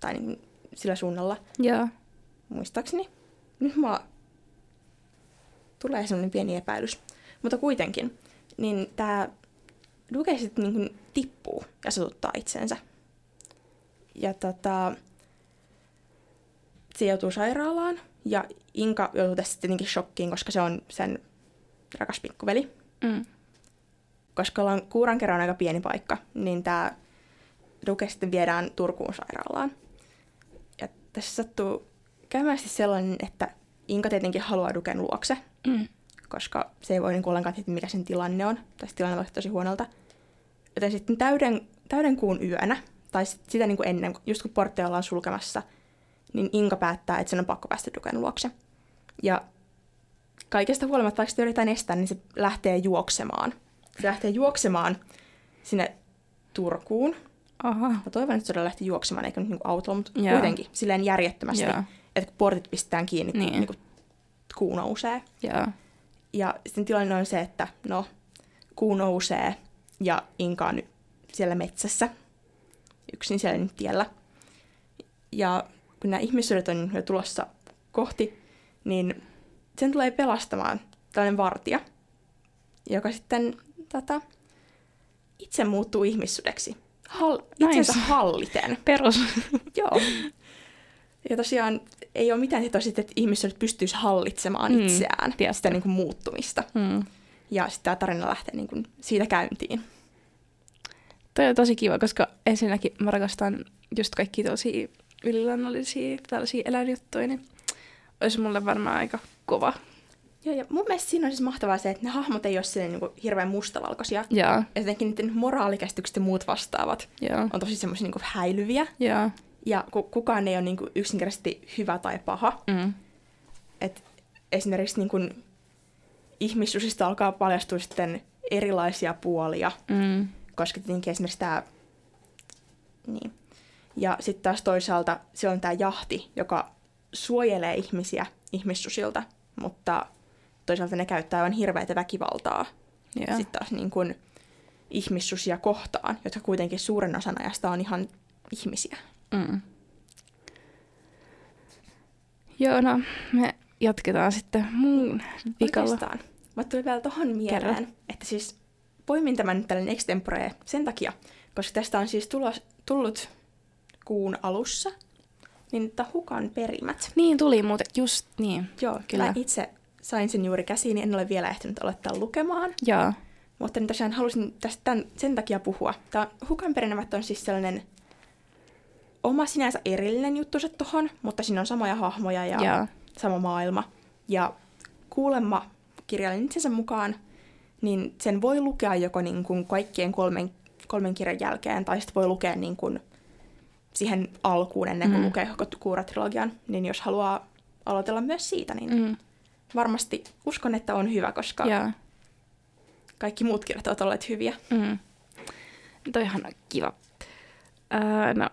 tai niin sillä suunnalla, Joo. muistaakseni. Nyt mä tulee semmoinen pieni epäilys. Mutta kuitenkin, niin tämä Duke sitten niin kuin tippuu ja satuttaa itsensä. Ja tota, se joutuu sairaalaan ja Inka joutuu tässä tietenkin shokkiin, koska se on sen rakas pikkuveli. Mm. Koska ollaan kuuran kerran aika pieni paikka, niin tämä Duke sitten viedään Turkuun sairaalaan. Ja tässä sattuu käymään sellainen, että Inka tietenkin haluaa Duken luokse. Koska se ei voi niin ollenkaan tietää, mikä sen tilanne on. Tässä tilanne on tosi huonolta. Joten sitten täyden, täyden kuun yönä, tai sit sitä niin kuin ennen, just kun portteja ollaan sulkemassa, niin Inka päättää, että sen on pakko päästä Duken luokse. Ja kaikesta huolimatta, vaikka sitä yritetään estää, niin se lähtee juoksemaan. Se lähtee juoksemaan sinne Turkuun. Aha. Mä toivon, että se todella lähti juoksemaan, eikä nyt niin autolla, mutta Joo. kuitenkin silleen järjettömästi. Joo. Että kun portit pistetään kiinni, niin. Niin kuin kuu nousee. Joo. Ja sitten tilanne on se, että no, kuu nousee ja Inka on siellä metsässä, yksin siellä nyt tiellä. Ja kun nämä ihmisyydet on jo tulossa kohti, niin sen tulee pelastamaan tällainen vartija, joka sitten tota, itse muuttuu ihmissudeksi. Hall- Nice. itsensä halliten. Perus. Joo. Ja tosiaan ei ole mitään tietoa siitä, että ihmiset pystyisi hallitsemaan Mm, itseään, tiedätkö. sitä niin kuin muuttumista. Mm. Ja sitten tämä tarina lähtee niin kuin siitä käyntiin. Toi on tosi kiva, koska ensinnäkin mä rakastan just kaikki tosi yliluonnollisia tällaisia eläinjuttuja, niin olisi mulle varmaan aika kova. Joo, ja mun mielestä siinä on siis mahtavaa se, että ne hahmot ei ole silleen niin kuin hirveän mustavalkoisia. Joo, Ja jotenkin niiden moraalikäsitykset ja muut vastaavat joo, on tosi semmoisia niin kuin häilyviä. joo. Ja ku- kukaan ei ole niin kuin yksinkertaisesti hyvä tai paha. Mm. Et esimerkiksi niin kuin ihmissusista alkaa paljastua sitten erilaisia puolia. Mm. koska tietenkin esimerkiksi tämä... Niin. Ja sitten taas toisaalta se on tämä jahti, joka suojelee ihmisiä ihmissusilta, mutta toisaalta ne käyttää aivan hirveätä väkivaltaa Joo. sitten taas niin kuin ihmissusia kohtaan, jotka kuitenkin suuren osan ajasta on ihan ihmisiä. Mm. Joo, no me jatketaan sitten muun vikalla. Oikeastaan. Mä tuli vielä tohon mieleen, Kerro. että siis poimin tämän nyt tällainen extempore sen takia, koska tästä on siis tulos, tullut kuun alussa, niin tämä hukan perimät. Niin tuli muuten, just niin. Joo, Kyllä. Mä itse sain sen juuri käsiin, niin en ole vielä ehtinyt aloittaa lukemaan. Joo. Mutta niin tosiaan halusin tästä tämän, sen takia puhua. Tämä hukan perimät on siis sellainen oma sinänsä erillinen juttu tuohon, mutta siinä on samoja hahmoja ja Joo. sama maailma. Ja kuulemma kirjailijan itsensä mukaan, niin sen voi lukea joko niin kuin kaikkien kolmen, kolmen kirjan jälkeen, tai sitten voi lukea niin kuin siihen alkuun ennen kuin Mm. lukee koko Kuura-trilogian. Niin jos haluaa aloitella myös siitä, niin Mm. varmasti uskon, että on hyvä, koska Joo. kaikki muut kirjat ovat olleet hyviä. Mm. Toihan on kiva. Öö, no,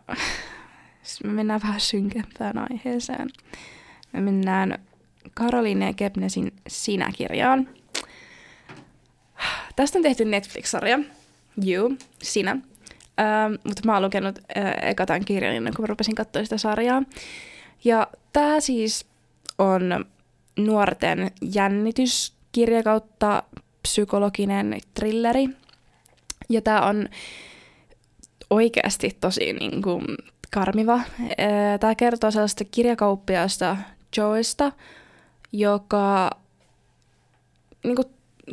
jos me mennään vähän synkempään aiheeseen. Me mennään Karoline Kepnesin Sinä-kirjaan. Tästä on tehty Netflix-sarja. You, Sinä. Öö, mutta mä oon lukenut öö, eka tämän kirjan ennen kuin mä rupesin katsoa sitä sarjaa. Ja tää siis on nuorten jännityskirja kautta psykologinen trilleri. Ja tämä on oikeasti tosi niin kuin, karmiva. Tämä kertoo sellaista kirjakauppiaasta Joesta, joka niin kuin,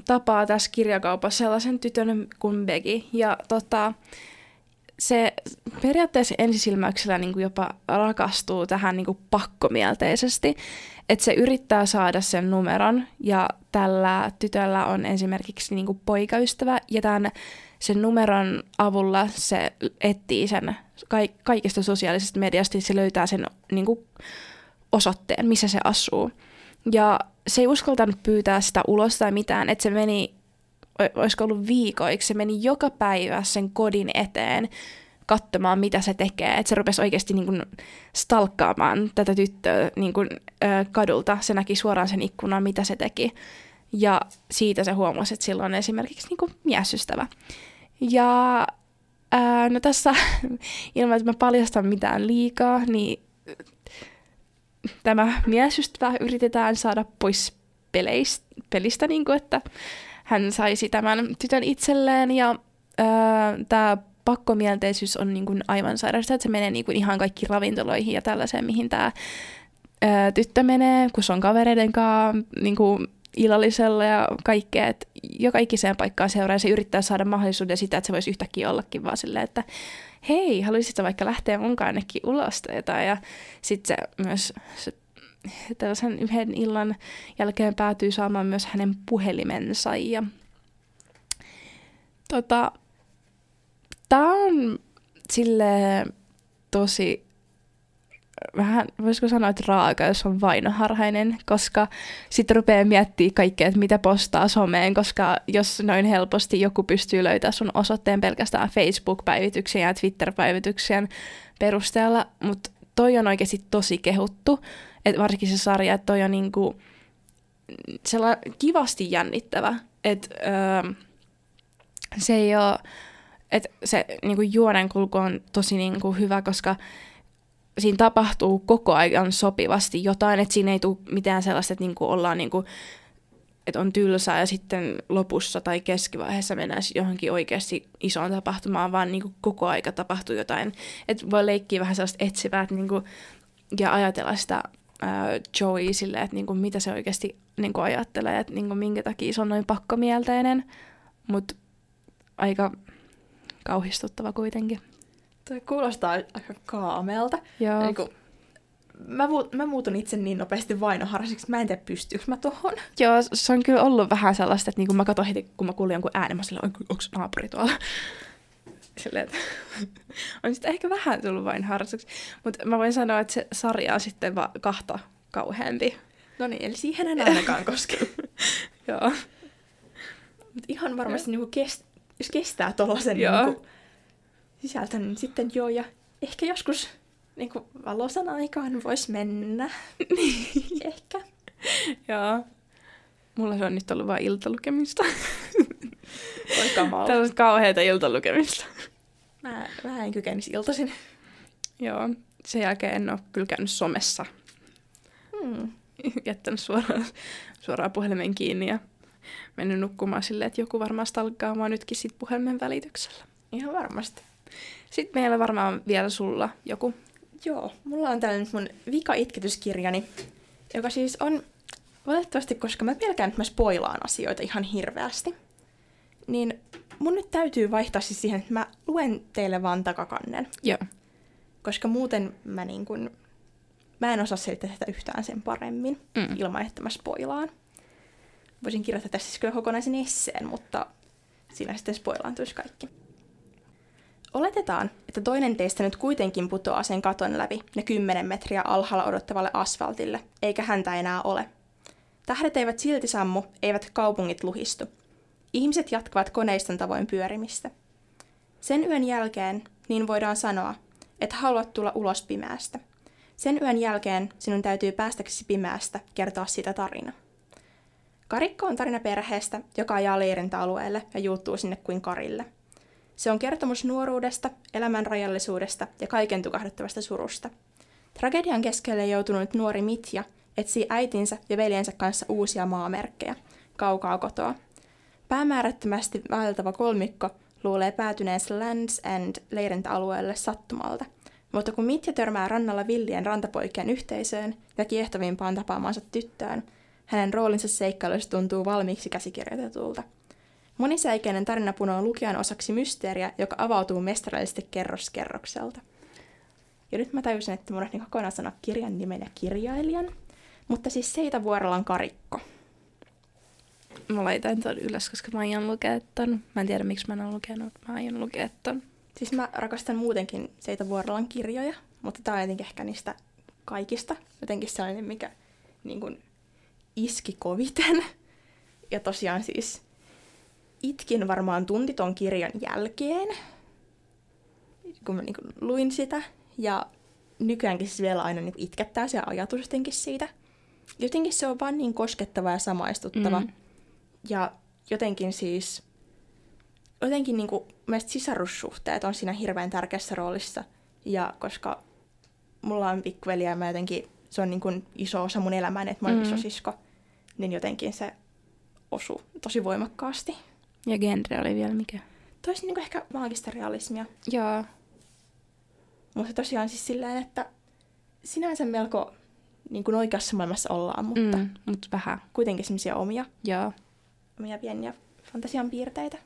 tapaa tässä kirjakaupassa sellaisen tytön kuin Becky. Ja tota, se periaatteessa ensisilmäyksellä niin kuin jopa rakastuu tähän niin kuin pakkomielteisesti. Että se yrittää saada sen numeron ja tällä tytöllä on esimerkiksi niin kuin poikaystävä ja tämän sen numeron avulla se etsii sen kaikista sosiaalisesta mediasta, se löytää sen niin kuin, osoitteen, missä se asuu. Ja se ei uskaltanut pyytää sitä ulos tai mitään, että se meni, olisiko ollut viikoiksi, se meni joka päivä sen kodin eteen katsomaan, mitä se tekee. Että se rupesi oikeasti niin kuin stalkkaamaan tätä tyttöä niin kuin, kadulta. Se näki suoraan sen ikkunan, mitä se teki. Ja siitä se huomasi, että sillä on esimerkiksi niin kuin miesystävä. Ja ää, no tässä, [laughs] ilman että mä paljastan mitään liikaa, niin tämä miesystävä yritetään saada pois peleistä, pelistä, niin kuin, että hän saisi tämän tytön itselleen. Ja tämä pakkomielteisyys on niin kuin aivan sairaasta, että se menee niin kuin ihan kaikki ravintoloihin ja tällaiseen, mihin tämä tyttö menee, kun se on kavereiden kanssa niin kuin illallisella ja kaikkea, että joka ikiseen paikkaan seuraa ja se yrittää saada mahdollisuuden sitä, että se voisi yhtäkkiä ollakin vaan silleen, että hei, haluaisitko vaikka lähteä mukaan ainakin ulos tai jotain. Ja sitten se myös se, tällaisen yhden illan jälkeen päätyy saamaan myös hänen puhelimensa. Ja, tota, Tämä on sille tosi vähän, voisiko sanoa, että raaka, jos on vainoharhainen, koska sitten rupeaa miettimään kaikkea, että mitä postaa someen, koska jos noin helposti joku pystyy löytämään sun osoitteen pelkästään Facebook-päivityksien ja Twitter-päivityksien perusteella, mutta toi on oikeasti tosi kehuttu, että varsinkin se sarja, että toi on niinku sellainen kivasti jännittävä, että öö, se ei ole, että se niinku juonen kulku on tosi niinku hyvä, koska siinä tapahtuu koko ajan sopivasti jotain, että siinä ei tule mitään sellaista, että niinku ollaan niinku, että on tylsää ja sitten lopussa tai keskivaiheessa mennään johonkin oikeasti isoon tapahtumaan, vaan niinku koko aika tapahtuu jotain. Että voi leikkiä vähän sellaista etsivää niinku, ja ajatella sitä ää, Joey silleen, että niinku, mitä se oikeasti niinku ajattelee, että niinku, minkä takia se on noin pakkomielteinen, mutta aika kauhistuttava kuitenkin. Toi kuulostaa aika kaamelta. Joo. Niin kuin, mä, mä muutun itse niin nopeasti vainoharrasiksi, mä en tiedä pystyykö mä tohon. Joo, se on kyllä ollut vähän sellaista, että niinku mä katson heti, kun mä kuulin jonkun äänen, mä silleen, onko naapuri tuolla? [laughs] Silleen, että [laughs] on sitten ehkä vähän tullut vain harrastuksi. Mutta mä voin sanoa, että se sarja on sitten va- kahta kauheampi. No niin, eli siihen en ainakaan koske. [laughs] Joo. Mut ihan varmasti niinku kest- jos kestää tuollaisen niinku sisältö, niin sitten joo, ja ehkä joskus niin kuin valosan aikaan voisi mennä. [laughs] ehkä. Joo. Mulla se on nyt ollut vain iltalukemista. Oi kamala. Tällaista kauheita iltalukemista. Mä, mä en kykenisi iltaisin. Joo. Sen jälkeen en ole kyllä käynyt somessa. Hmm. Jättänyt suoraan, suoraan puhelimen kiinni ja mennyt nukkumaan silleen, että joku varmaan stalkkaa mua nytkin sit puhelimen välityksellä. Ihan varmasti. Sitten meillä varmaan vielä sulla joku. Joo, mulla on tällainen mun vika-itketyskirjani, joka siis on valitettavasti, koska mä pelkään, että mä spoilaan asioita ihan hirveästi, niin mun nyt täytyy vaihtaa siis siihen, että mä luen teille vaan takakannen. Joo. Koska muuten mä niin kun, mä en osaa selittää tätä yhtään sen paremmin, mm. ilman että mä spoilaan. Voisin kirjoittaa tässä siis kyllä kokonaisen esseen, mutta siinä sitten spoilaantuisi kaikki. Oletetaan, että toinen teistä nyt kuitenkin putoaa sen katon läpi ne kymmenen metriä alhaalla odottavalle asfaltille, eikä häntä enää ole. Tähdet eivät silti sammu, eivät kaupungit luhistu. Ihmiset jatkavat koneiston tavoin pyörimistä. Sen yön jälkeen, niin voidaan sanoa, että haluat tulla ulos pimeästä. Sen yön jälkeen sinun täytyy päästäksesi pimeästä kertoa sitä tarina. Karikko on tarina perheestä, joka ajaa leirintäalueelle ja juuttuu sinne kuin karille – se on kertomus nuoruudesta, elämän rajallisuudesta ja kaiken tukahduttavasta surusta. Tragedian keskelle joutunut nuori Mitja etsii äitinsä ja veljensä kanssa uusia maamerkkejä, kaukaa kotoa. Päämäärättömästi vaeltava kolmikko luulee päätyneensä Land's End leirintäalueelle sattumalta, Mutta kun Mitja törmää rannalla villien rantapoikien yhteisöön ja kiehtovimpaan tapaamaansa tyttöön, hänen roolinsa seikkailussa tuntuu valmiiksi käsikirjoitetulta. Monisäikeinen tarina punoo lukijan osaksi mysteeriä, joka avautuu mestarallisesti kerros kerrokselta. Ja nyt mä tajusin, että mun kokonaan sanoa kirjan nimen ja kirjailijan, mutta siis Seita Vuorellan karikko. Mä laitan ton ylös, koska mä aion lukea ton. Mä en tiedä, miksi mä en ole lukenut, mutta mä aion lukea ton. Siis mä rakastan muutenkin Seita Vuorellan kirjoja, mutta tää on jotenkin ehkä niistä kaikista. Jotenkin sellainen, mikä niin kuin, iski koviten. Ja tosiaan siis itkin varmaan tunti ton kirjan jälkeen, kun mä niin kuin, luin sitä. Ja nykyäänkin siis vielä aina niin itkettää se ajatus jotenkin siitä. Jotenkin se on vaan niin koskettava ja samaistuttava. Mm. Ja jotenkin siis, jotenkin niin kuin, sisarussuhteet on siinä hirveän tärkeässä roolissa. Ja koska mulla on pikkuveli ja mä jotenkin, se on niin kuin iso osa mun elämää, että mä olen mm. isosisko, niin jotenkin se osuu tosi voimakkaasti. Ja genre oli vielä mikä? Toisi niin ehkä maagista realismia. Joo. Mutta tosiaan siis silleen, että sinänsä melko niin kuin oikeassa maailmassa ollaan, mutta mm, mut vähän. kuitenkin semmoisia omia, Joo. omia pieniä fantasian piirteitä.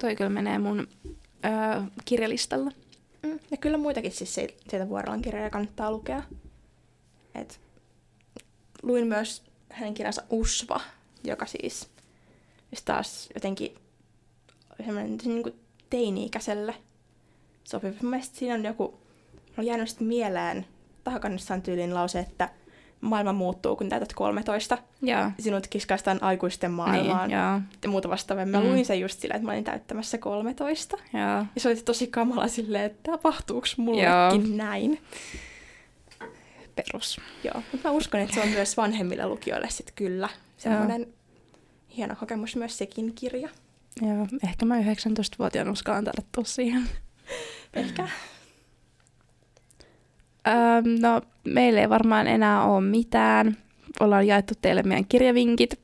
Toi kyllä menee mun öö, kirjalistalla. Mm. Ja kyllä muitakin siis sieltä Vuorellan kirjoja kannattaa lukea. Et luin myös hänen kirjansa Usva, joka siis, siis taas jotenkin semmoinen niin kuin teini-ikäiselle sopiva. Mun mielestä siinä on joku, on jäänyt sitten mieleen, takakannessa on tyyliin lause, että maailma muuttuu, kun täytät 13. Joo. Sinut kiskaistaan aikuisten maailmaan. Niin, joo. ja muuta vastaavaa. Mä Mm. luin sen just sillä, että mä olin täyttämässä 13. Joo. Ja se oli tosi kamala silleen, että tapahtuuko mullekin Joo. näin. Perus. Joo, mutta mä uskon, että se on myös vanhemmille lukijoille sitten kyllä. Semmoinen hieno kokemus myös sekin kirja. Joo. Ehkä mä 19-vuotiaana uskallan tarttua siihen. Ehkä. Öö, no, meillä ei varmaan enää ole mitään. Ollaan jaettu teille meidän kirjavinkit.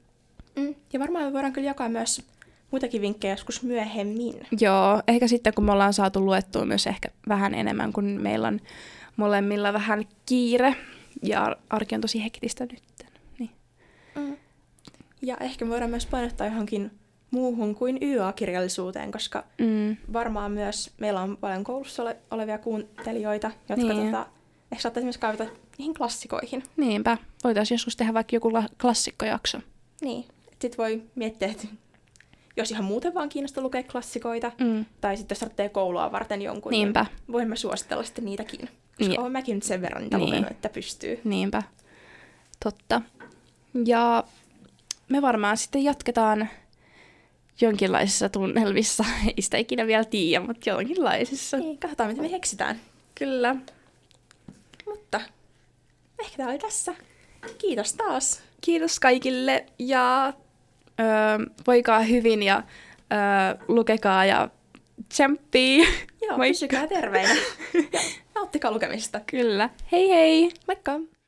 Mm. Ja varmaan me voidaan kyllä jakaa myös muitakin vinkkejä joskus myöhemmin. Joo, ehkä sitten kun me ollaan saatu luettua myös ehkä vähän enemmän, kun meillä on molemmilla vähän kiire ja arki on tosi hektistä nyt. Niin. Ja ehkä me voidaan myös painottaa johonkin muuhun kuin YA-kirjallisuuteen, koska Mm. varmaan myös meillä on paljon koulussa ole- olevia kuuntelijoita, jotka Niin. tota, ehkä saattaisi myös kaivata niihin klassikoihin. Niinpä. Voitaisiin joskus tehdä vaikka joku la- klassikkojakso. Niin. Sitten voi miettiä, että jos ihan muuten vaan kiinnostaa lukea klassikoita, Mm. tai sitten jos tarvitsee koulua varten jonkun, Niinpä. niin voimme suositella sitten niitäkin. Koska Niin. olen mäkin nyt sen verran niitä Niin. lukenut, että pystyy. Niinpä. Totta. Ja me varmaan sitten jatketaan jonkinlaisissa tunnelmissa. [laughs] Ei sitä ikinä vielä tiedä, mutta jonkinlaisissa. Niin, katsotaan, mitä me keksitään. Kyllä. Mutta ehkä tämä oli tässä. Kiitos taas. Kiitos kaikille ja öö, voikaa hyvin ja öö, lukekaa ja tsemppii. Joo, Moikka. pysykää terveinä. ja [laughs] nauttikaa lukemisesta. Kyllä. Hei hei! Moikka!